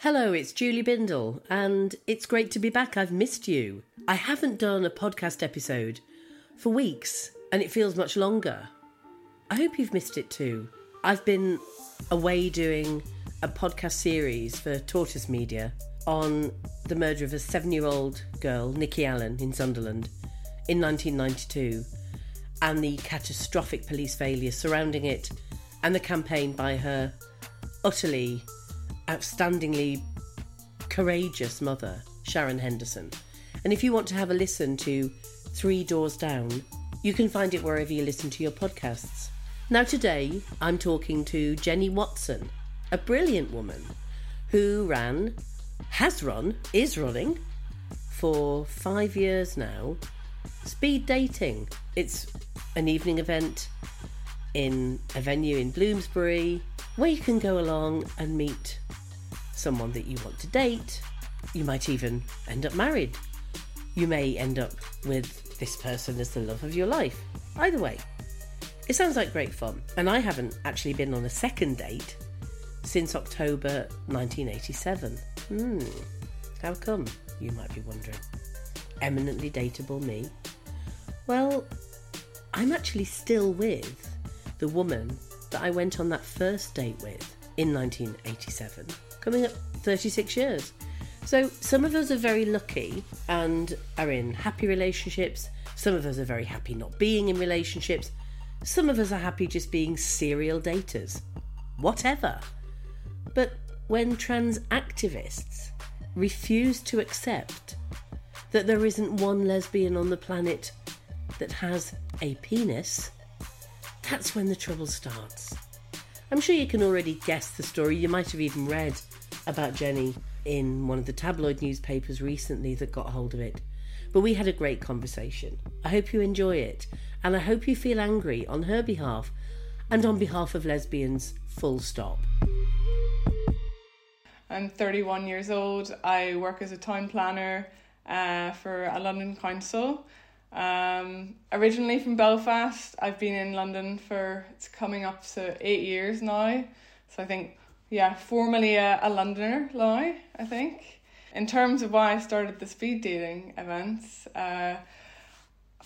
Hello, it's Julie Bindel, and it's great to be back. I've missed you. I haven't done a podcast episode for weeks, and it feels much longer. I hope you've missed it too. I've been away doing a podcast series for Tortoise Media on the murder of a seven year old girl, Nikki Allan, in Sunderland in 1992, and the catastrophic police failure surrounding it, and the campaign by her utterly, outstandingly courageous mother, Sharon Henderson. And if you want to have a listen to Three Doors Down, you can find it wherever you listen to your podcasts. Now, today I'm talking to Jenny Watson, a brilliant woman who ran, has run, is running for five years now. Speed dating. It's an evening event in a venue in Bloomsbury where you can go along and meet someone that you want to date. You might even end up married. You may end up with this person as the love of your life. Either way, it sounds like great fun. And I haven't actually been on a second date since October 1987. Hmm, how come, you might be wondering? Eminently dateable me? Well, I'm actually still with the woman that I went on that first date with in 1987, coming up 36 years. So, some of us are very lucky and are in happy relationships. Some of us are very happy not being in relationships. Some of us are happy just being serial daters. Whatever. But when trans activists refuse to accept that there isn't one lesbian on the planet that has a penis, that's when the trouble starts. I'm sure you can already guess the story. You might have even read about Jenny in one of the tabloid newspapers recently that got hold of it. But we had a great conversation. I hope you enjoy it, and I hope you feel angry on her behalf and on behalf of lesbians, full stop. I'm 31 years old. I work as a town planner uh, for a London council. Um, originally from Belfast, I've been in London for it's coming up to eight years now. So I think, yeah, formally a, a Londoner now, I think. In terms of why I started the speed dating events, uh,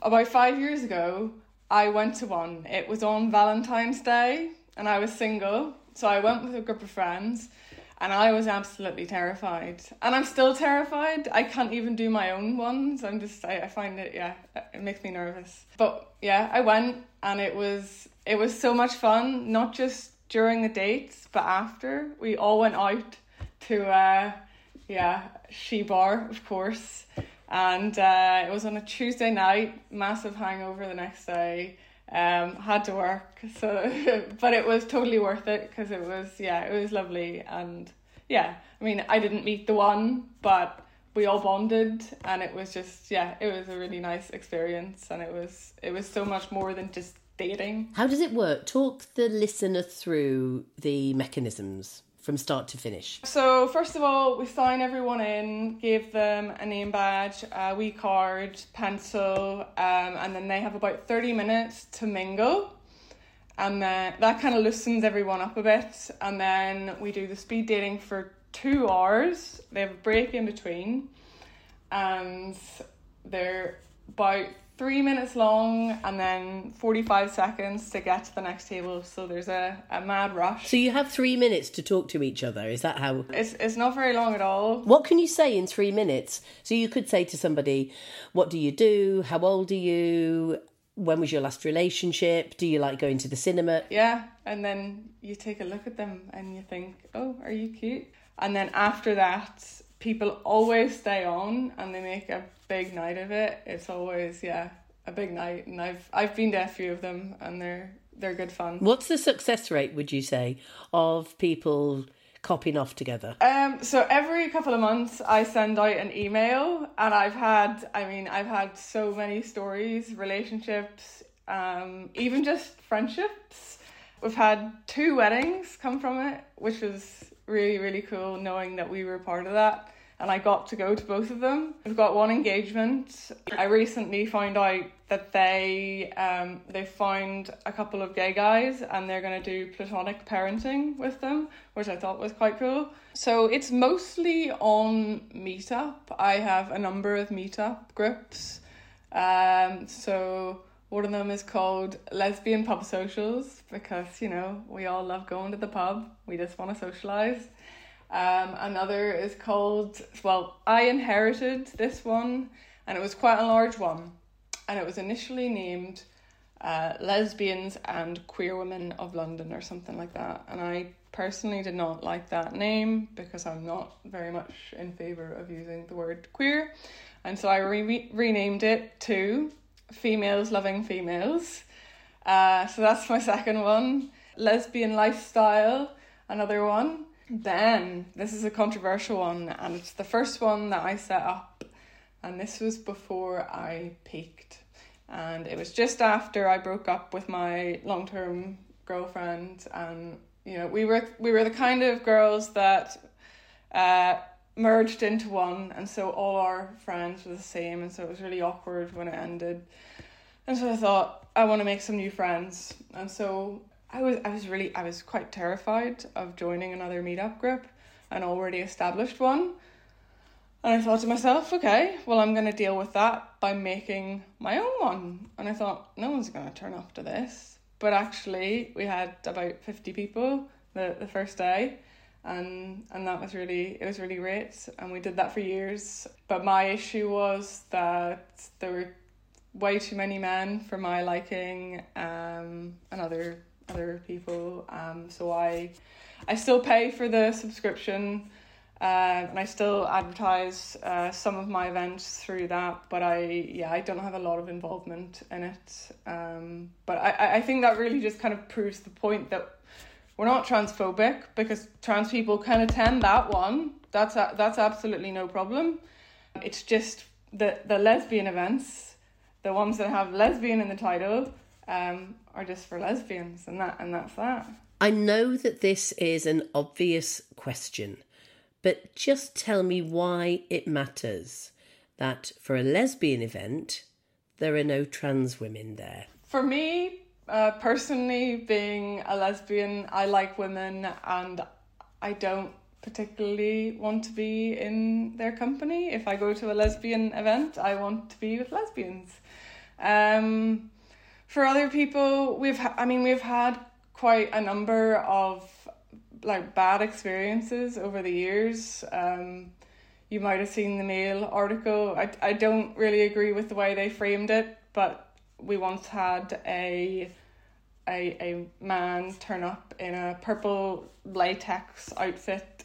about five years ago, I went to one. It was on Valentine's Day and I was single. So I went with a group of friends and I was absolutely terrified. And I'm still terrified. I can't even do my own ones. I'm just I, I find it yeah, it makes me nervous. But yeah, I went and it was it was so much fun, not just during the dates, but after. We all went out to uh yeah, She Bar, of course. And uh, it was on a Tuesday night, massive hangover the next day um had to work. So but it was totally worth it because it was yeah it was lovely. And yeah i mean i didn't meet the one but we all bonded and it was just yeah it was a really nice experience and it was it was so much more than just dating. How does it work? Talk the listener through the mechanisms from start to finish. So first of all, we sign everyone in, give them a name badge, a wee card, pencil, um, and then they have about thirty minutes to mingle, and then that kind of loosens everyone up a bit. And then we do the speed dating for two hours. They have a break in between, and they're about three minutes long, and then forty five seconds to get to the next table. So there's a, a mad rush. So you have three minutes to talk to each other. Is that how? It's it's not very long at all. What can you say in three minutes? So you could say to somebody, "What do you do? How old are you? When was your last relationship? Do you like going to the cinema?" Yeah, and then you take a look at them and you think, "Oh, are you cute?" And then after that, people always stay on and they make a big night of it. It's always yeah, a big night and I've I've been to a few of them and they're they're good fun. What's the success rate? Would you say of people copying off together? Um, so every couple of months I send out an email and I've had I mean I've had so many stories, relationships, um, even just friendships. We've had two weddings come from it, which was really, really cool knowing that we were part of that. and I got to go to both of them. I've got one engagement. I recently found out that they um, they found a couple of gay guys and they're to do platonic parenting with them, which I thought was quite cool. So it's mostly on Meetup. I have a number of Meetup groups. Um, so one of them is called Lesbian Pub Socials because, you know, we all love going to the pub. We just want to socialise. Um, another is called, well, I inherited this one and it was quite a large one. And it was initially named uh, Lesbians and Queer Women of London or something like that. And I personally did not like that name because I'm not very much in favour of using the word queer. And so I re- renamed it to females loving females. Uh, so that's my second one. Lesbian lifestyle, another one. Then this is a controversial one, and it's the first one that I set up, and this was before I peaked, and it was just after I broke up with my long term girlfriend, and you know we were we were the kind of girls that. Uh, merged into one and so all our friends were the same and so it was really awkward when it ended. And so i thought i want to make some new friends. And so i was i was really i was quite terrified of joining another meetup group an already established one. And i thought to myself okay well i'm going to deal with that by making my own one. And i thought no one's going to turn up to this. But actually we had about 50 people the, the first day and and that was really it was really great and we did that for years but my issue was that there were way too many men for my liking um and other other people um so i i still pay for the subscription uh, and I still advertise uh, some of my events through that, but I yeah I don't have a lot of involvement in it. Um, but I, I think that really just kind of proves the point that we're not transphobic because trans people can attend that one. That's a, that's absolutely no problem. It's just the the lesbian events, the ones that have lesbian in the title, um, are just for lesbians, and that and that's that. I know that this is an obvious question, but just tell me why it matters that for a lesbian event there are no trans women there. For me, uh, personally, being a lesbian, I like women and I don't particularly want to be in their company. If I go to a lesbian event, I want to be with lesbians. Um, for other people, we've ha- I mean we've had quite a number of like bad experiences over the years. Um, you might have seen the Mail article. I I don't really agree with the way they framed it, but we once had a a a man turn up in a purple latex outfit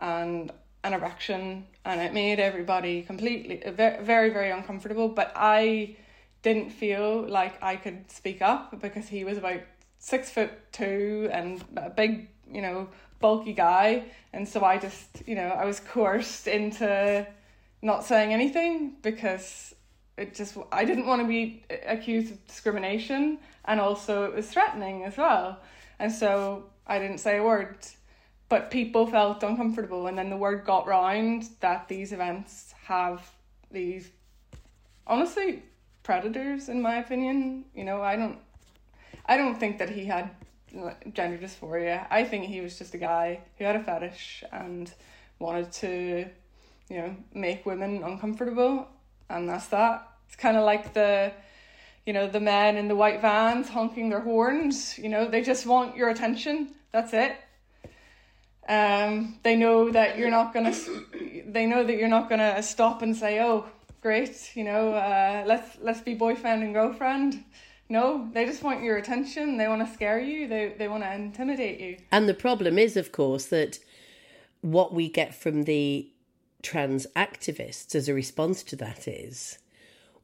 and an erection and it made everybody completely very very very uncomfortable but I didn't feel like I could speak up because he was about six foot two and a big you know bulky guy and so I just you know I was coerced into not saying anything because it just I didn't want to be accused of discrimination and also it was threatening as well. And so I didn't say a word. But people felt uncomfortable and then the word got round that these events have these honestly predators in my opinion. You know, I don't I don't think that he had gender dysphoria. I think he was just a guy who had a fetish and wanted to, you know, make women uncomfortable and that's that. It's kind of like the, you know, the men in the white vans honking their horns. You know, they just want your attention. That's it. Um, they know that you're not gonna. They know that you're not gonna stop and say, "Oh, great," you know, uh, let's let's be boyfriend and girlfriend. No, they just want your attention. They want to scare you. They they want to intimidate you. And the problem is, of course, that what we get from the trans activists as a response to that is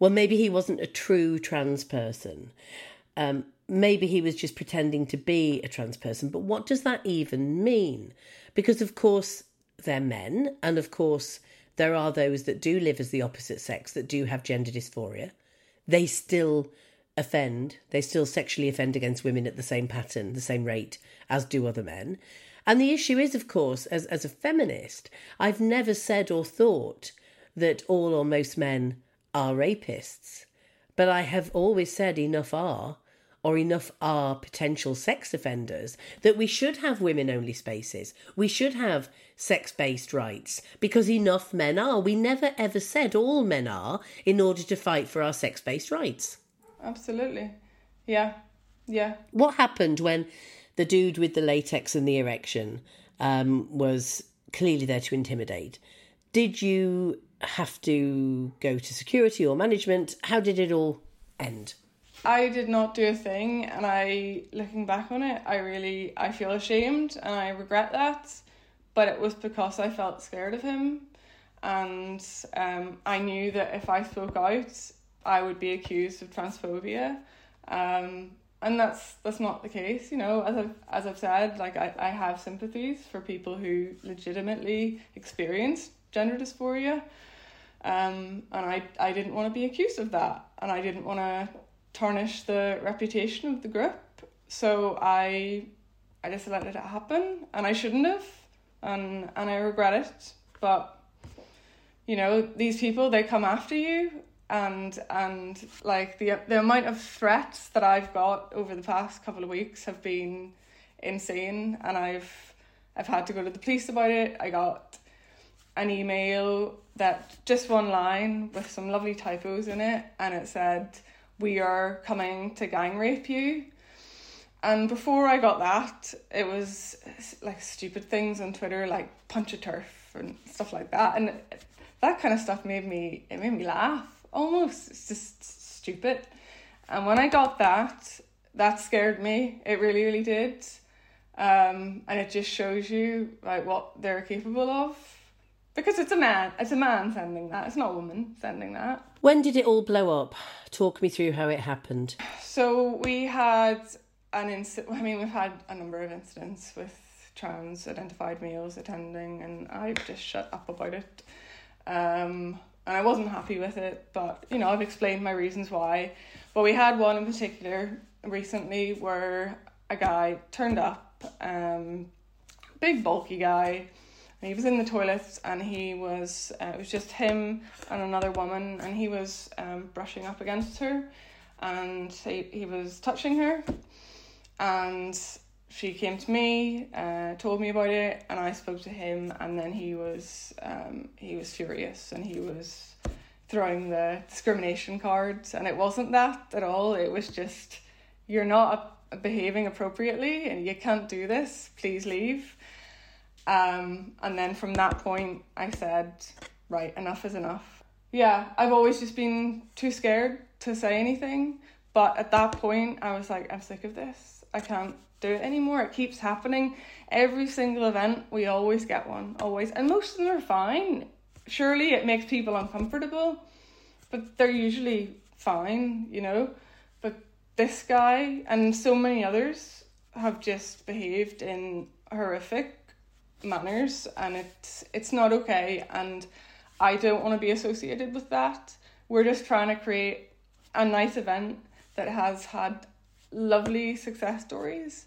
well, maybe he wasn't a true trans person. Um, maybe he was just pretending to be a trans person. But what does that even mean? Because, of course, they're men, and of course, there are those that do live as the opposite sex that do have gender dysphoria. They still offend, they still sexually offend against women at the same pattern, the same rate as do other men. And the issue is, of course, as, as a feminist, I've never said or thought that all or most men are rapists. But I have always said enough are, or enough are potential sex offenders, that we should have women only spaces. We should have sex based rights because enough men are. We never ever said all men are in order to fight for our sex based rights. Absolutely. Yeah. Yeah. What happened when the dude with the latex and the erection um, was clearly there to intimidate? Did you have to go to security or management? How did it all end? I did not do a thing, and I, looking back on it, I really, I feel ashamed, and I regret that. But it was because I felt scared of him, and um, I knew that if I spoke out, I would be accused of transphobia, um, and that's that's not the case. You know, as I've as I've said, like I, I have sympathies for people who legitimately experience gender dysphoria, um, and I I didn't want to be accused of that, and I didn't want to tarnish the reputation of the group. So I I just let it happen and I shouldn't have and and I regret it. But you know, these people they come after you and and like the the amount of threats that I've got over the past couple of weeks have been insane and I've I've had to go to the police about it. I got an email that just one line with some lovely typos in it and it said we are coming to gang rape you. And before I got that, it was like stupid things on Twitter, like punch a TERF and stuff like that. And that kind of stuff made me, it made me laugh almost. It's just stupid. And when I got that, that scared me. It really, really did. Um, and it just shows you like what they're capable of. Because it's a man, it's a man sending that. It's not a woman sending that. When did it all blow up? Talk me through how it happened. So we had an incident. I mean, we've had a number of incidents with trans identified males attending, and I just shut up about it. Um, and I wasn't happy with it, but you know, I've explained my reasons why. But we had one in particular recently where a guy turned up, um, big bulky guy he was in the toilets and he was uh, it was just him and another woman and he was um, brushing up against her and he, he was touching her and she came to me uh, told me about it and i spoke to him and then he was um, he was furious and he was throwing the discrimination cards and it wasn't that at all. It was just you're not behaving appropriately and you can't do this. Please leave um, and then from that point, I said, right, enough is enough. Yeah, I've always just been too scared to say anything. But at that point, I was like, I'm sick of this. I can't do it anymore. It keeps happening. Every single event, we always get one, always. And most of them are fine. Surely it makes people uncomfortable, but they're usually fine, you know. But this guy and so many others have just behaved in horrific manners and it's it's not okay and I don't want to be associated with that. We're just trying to create a nice event that has had lovely success stories.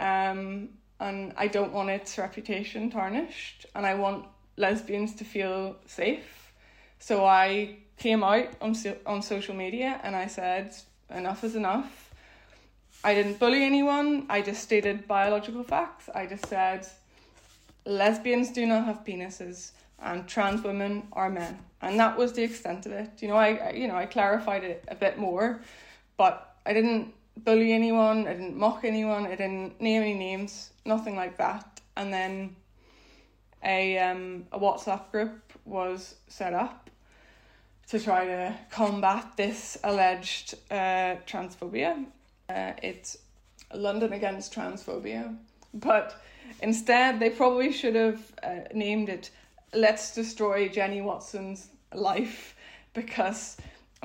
Um and I don't want its reputation tarnished and I want lesbians to feel safe. So I came out on so- on social media and I said enough is enough. I didn't bully anyone. I just stated biological facts. I just said lesbians do not have penises and trans women are men. And that was the extent of it. You know I, you know I clarified it a bit more but I didn't bully anyone I didn't mock anyone I didn't name any names nothing like that. And then a um a WhatsApp group was set up to try to combat this alleged uh transphobia. Uh, it's London against transphobia but Instead, they probably should have uh, named it Let's Destroy Jenny Watson's Life because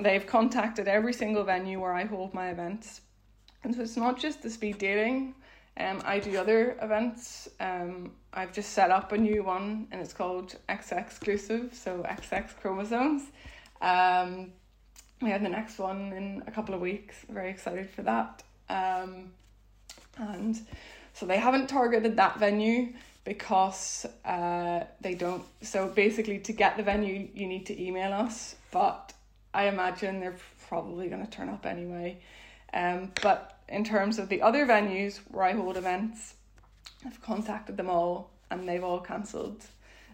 they've contacted every single venue where I hold my events. And so it's not just the speed dating. Um, I do other events. Um, I've just set up a new one and it's called XX Exclusive, so XX Chromosomes. Um, we have the next one in a couple of weeks. Very excited for that. Um, and So they haven't targeted that venue because uh, they don't. So basically, to get the venue, you need to email us. But I imagine they're probably going to turn up anyway. Um, but in terms of the other venues where I hold events, I've contacted them all and they've all cancelled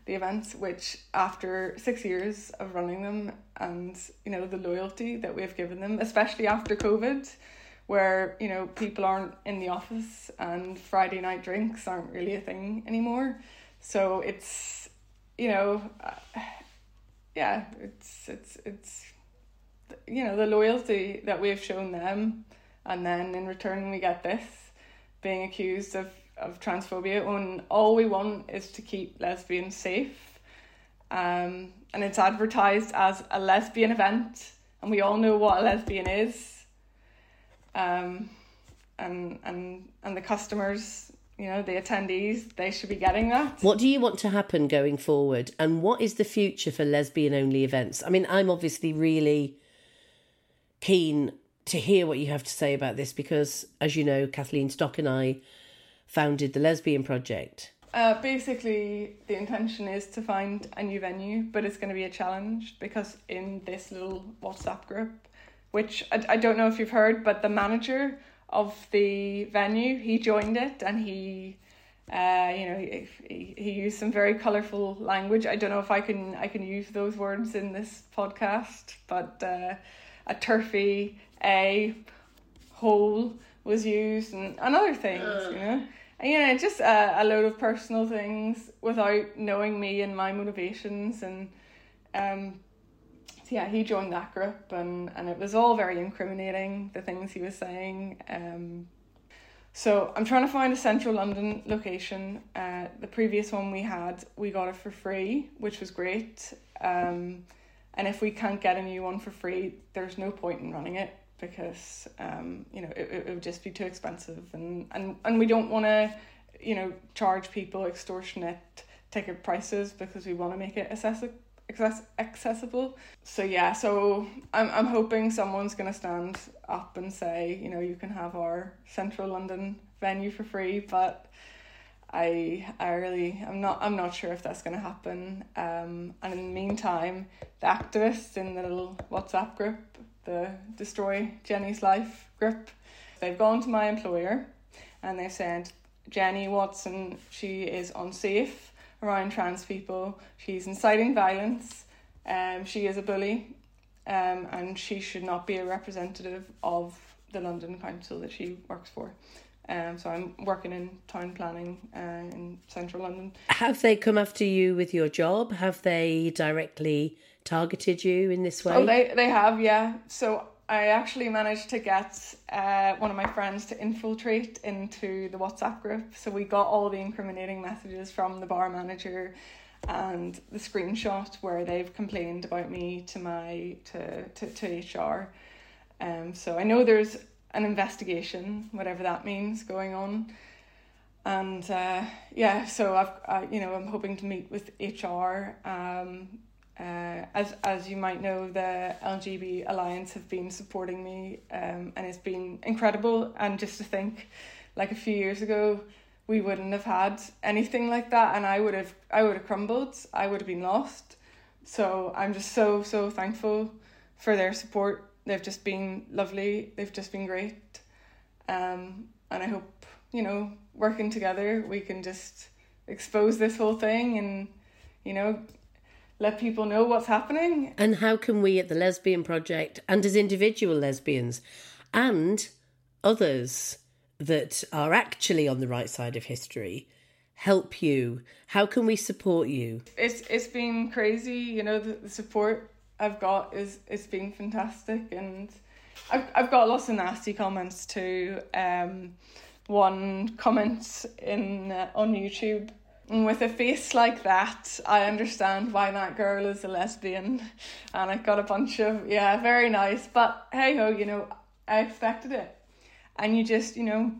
the events, which after six years of running them and you know the loyalty that we've given them, especially after COVID, where you know people aren't in the office and Friday night drinks aren't really a thing anymore. So it's you know, uh, yeah, it's it's it's you know the loyalty that we've shown them, and then in return we get this being accused of of transphobia when all we want is to keep lesbians safe. Um, and it's advertised as a lesbian event, and we all know what a lesbian is. Um, and and and the customers, you know, the attendees, they should be getting that. What do you want to happen going forward, and what is the future for lesbian only events? I mean, I'm obviously really keen to hear what you have to say about this because, as you know, Kathleen Stock and I founded the Lesbian Project? Uh, basically, the intention is to find a new venue, but it's going to be a challenge because in this little WhatsApp group, which I, I don't know if you've heard, but the manager of the venue, he joined it and he, uh, you know, he, he, he used some very colourful language. I don't know if I can I can use those words in this podcast, but uh, a turfy, a hole was used and, and other things, uh. you know. And, you know, just a, a load of personal things without knowing me and my motivations and um so yeah, he joined that group and, and it was all very incriminating, the things he was saying. Um so I'm trying to find a central London location. Uh, the previous one we had, we got it for free, which was great. Um, and if we can't get a new one for free, there's no point in running it because um, you know it, it would just be too expensive and and, and we don't want to you know charge people extortionate ticket prices because we want to make it accessible accessible so yeah so i'm i'm hoping someone's to stand up and say you know you can have our central london venue for free but i i really i'm not i'm not sure if that's to happen um and in the meantime the activists in the little whatsapp group the Destroy Jenny's Life group. They've gone to my employer and they've said, Jenny Watson, she is unsafe around trans people. She's inciting violence. Um, she is a bully, um, and she should not be a representative of the London Council that she works for. Um, so I'm working in town planning uh, in central London. Have they come after you with your job? Have they directly targeted you in this way? Oh, they they have, yeah. So I actually managed to get uh, one of my friends to infiltrate into the WhatsApp group. So we got all the incriminating messages from the bar manager and the screenshot where they've complained about me to my to to, to HR. Um so I know there's an investigation, whatever that means, going on. And uh, yeah, so I've uh, you know I'm hoping to meet with HR um, uh, as as you might know, the LGB Alliance have been supporting me, um, and it's been incredible. And just to think, like a few years ago, we wouldn't have had anything like that, and I would have I would have crumbled. I would have been lost. So I'm just so so thankful for their support. They've just been lovely. They've just been great, um, and I hope you know working together we can just expose this whole thing and you know let people know what's happening. And how can we at the Lesbian Project and as individual lesbians and others that are actually on the right side of history help you? How can we support you? It's it's been crazy, you know, the, the support I've got is it's been fantastic and I've I've got lots of nasty comments too. Um one comment in uh, on YouTube and with a face like that, I understand why that girl is a lesbian. And I got a bunch of, yeah, very nice. But hey ho, you know, I expected it. And you just, you know,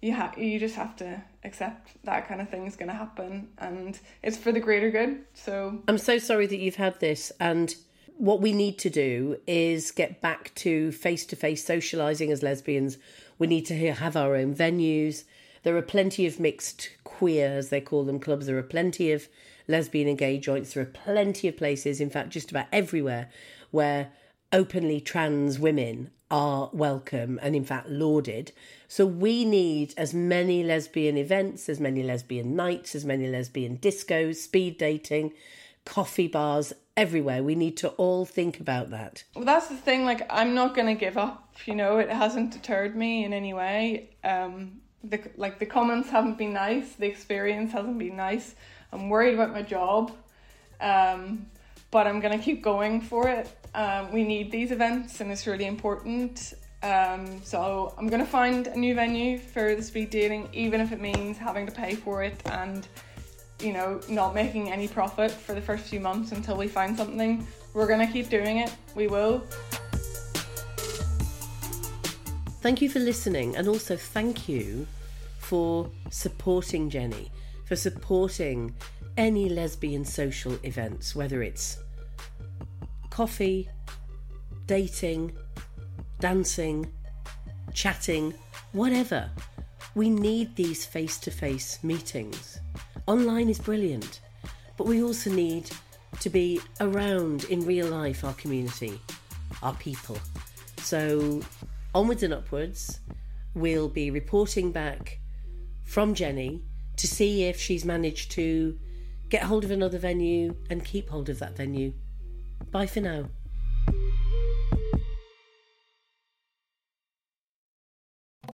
you, ha- you just have to accept that kind of thing is going to happen. And it's for the greater good. So I'm so sorry that you've had this. And what we need to do is get back to face to face socializing as lesbians We need to have our own venues. There are plenty of mixed queer, as they call them, clubs. There are plenty of lesbian and gay joints. There are plenty of places, in fact, just about everywhere, where openly trans women are welcome and, in fact, lauded. So we need as many lesbian events, as many lesbian nights, as many lesbian discos, speed dating, coffee bars, everywhere. We need to all think about that. Well, that's the thing. Like, I'm not going to give up. You know, it hasn't deterred me in any way. Um, the like the comments haven't been nice. The experience hasn't been nice. I'm worried about my job, um, but I'm to keep going for it. Um, we need these events, and it's really important. Um, so I'm to find a new venue for the speed dating, even if it means having to pay for it and you know, not making any profit for the first few months until we find something. We're to keep doing it. We will. Thank you for listening, and also thank you for supporting Jenny, for supporting any lesbian social events, whether it's coffee, dating, dancing, chatting, whatever. We need these face to face meetings. Online is brilliant, but we also need to be around in real life our community, our people. So, onwards and upwards, we'll be reporting back from Jenny to see if she's managed to get hold of another venue and keep hold of that venue. Bye for now.